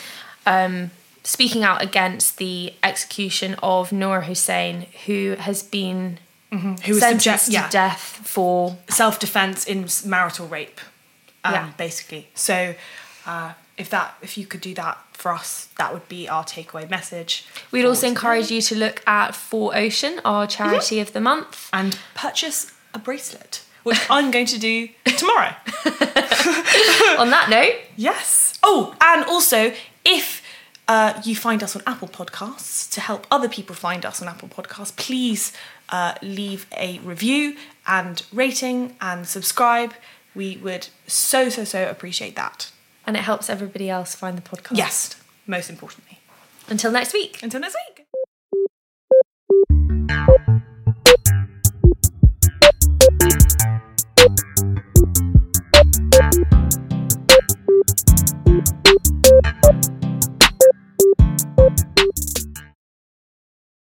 um, speaking out against the execution of Noura Hussein, who has been who was sentenced subject, to death for self defense in marital rape, um, Yeah. basically. So, uh, if that if you could do that for us, that would be our takeaway message. We'd also encourage you to look at 4Ocean, our charity of the month. and purchase a bracelet, which I'm going to do tomorrow. On that note, Yes. Oh, and also if uh, you find us on Apple Podcasts to help other people find us on Apple Podcasts, please uh, leave a review and rating and subscribe. We would so, so, so appreciate that. And it helps everybody else find the podcast. Yes, most importantly. Until next week. Until next week.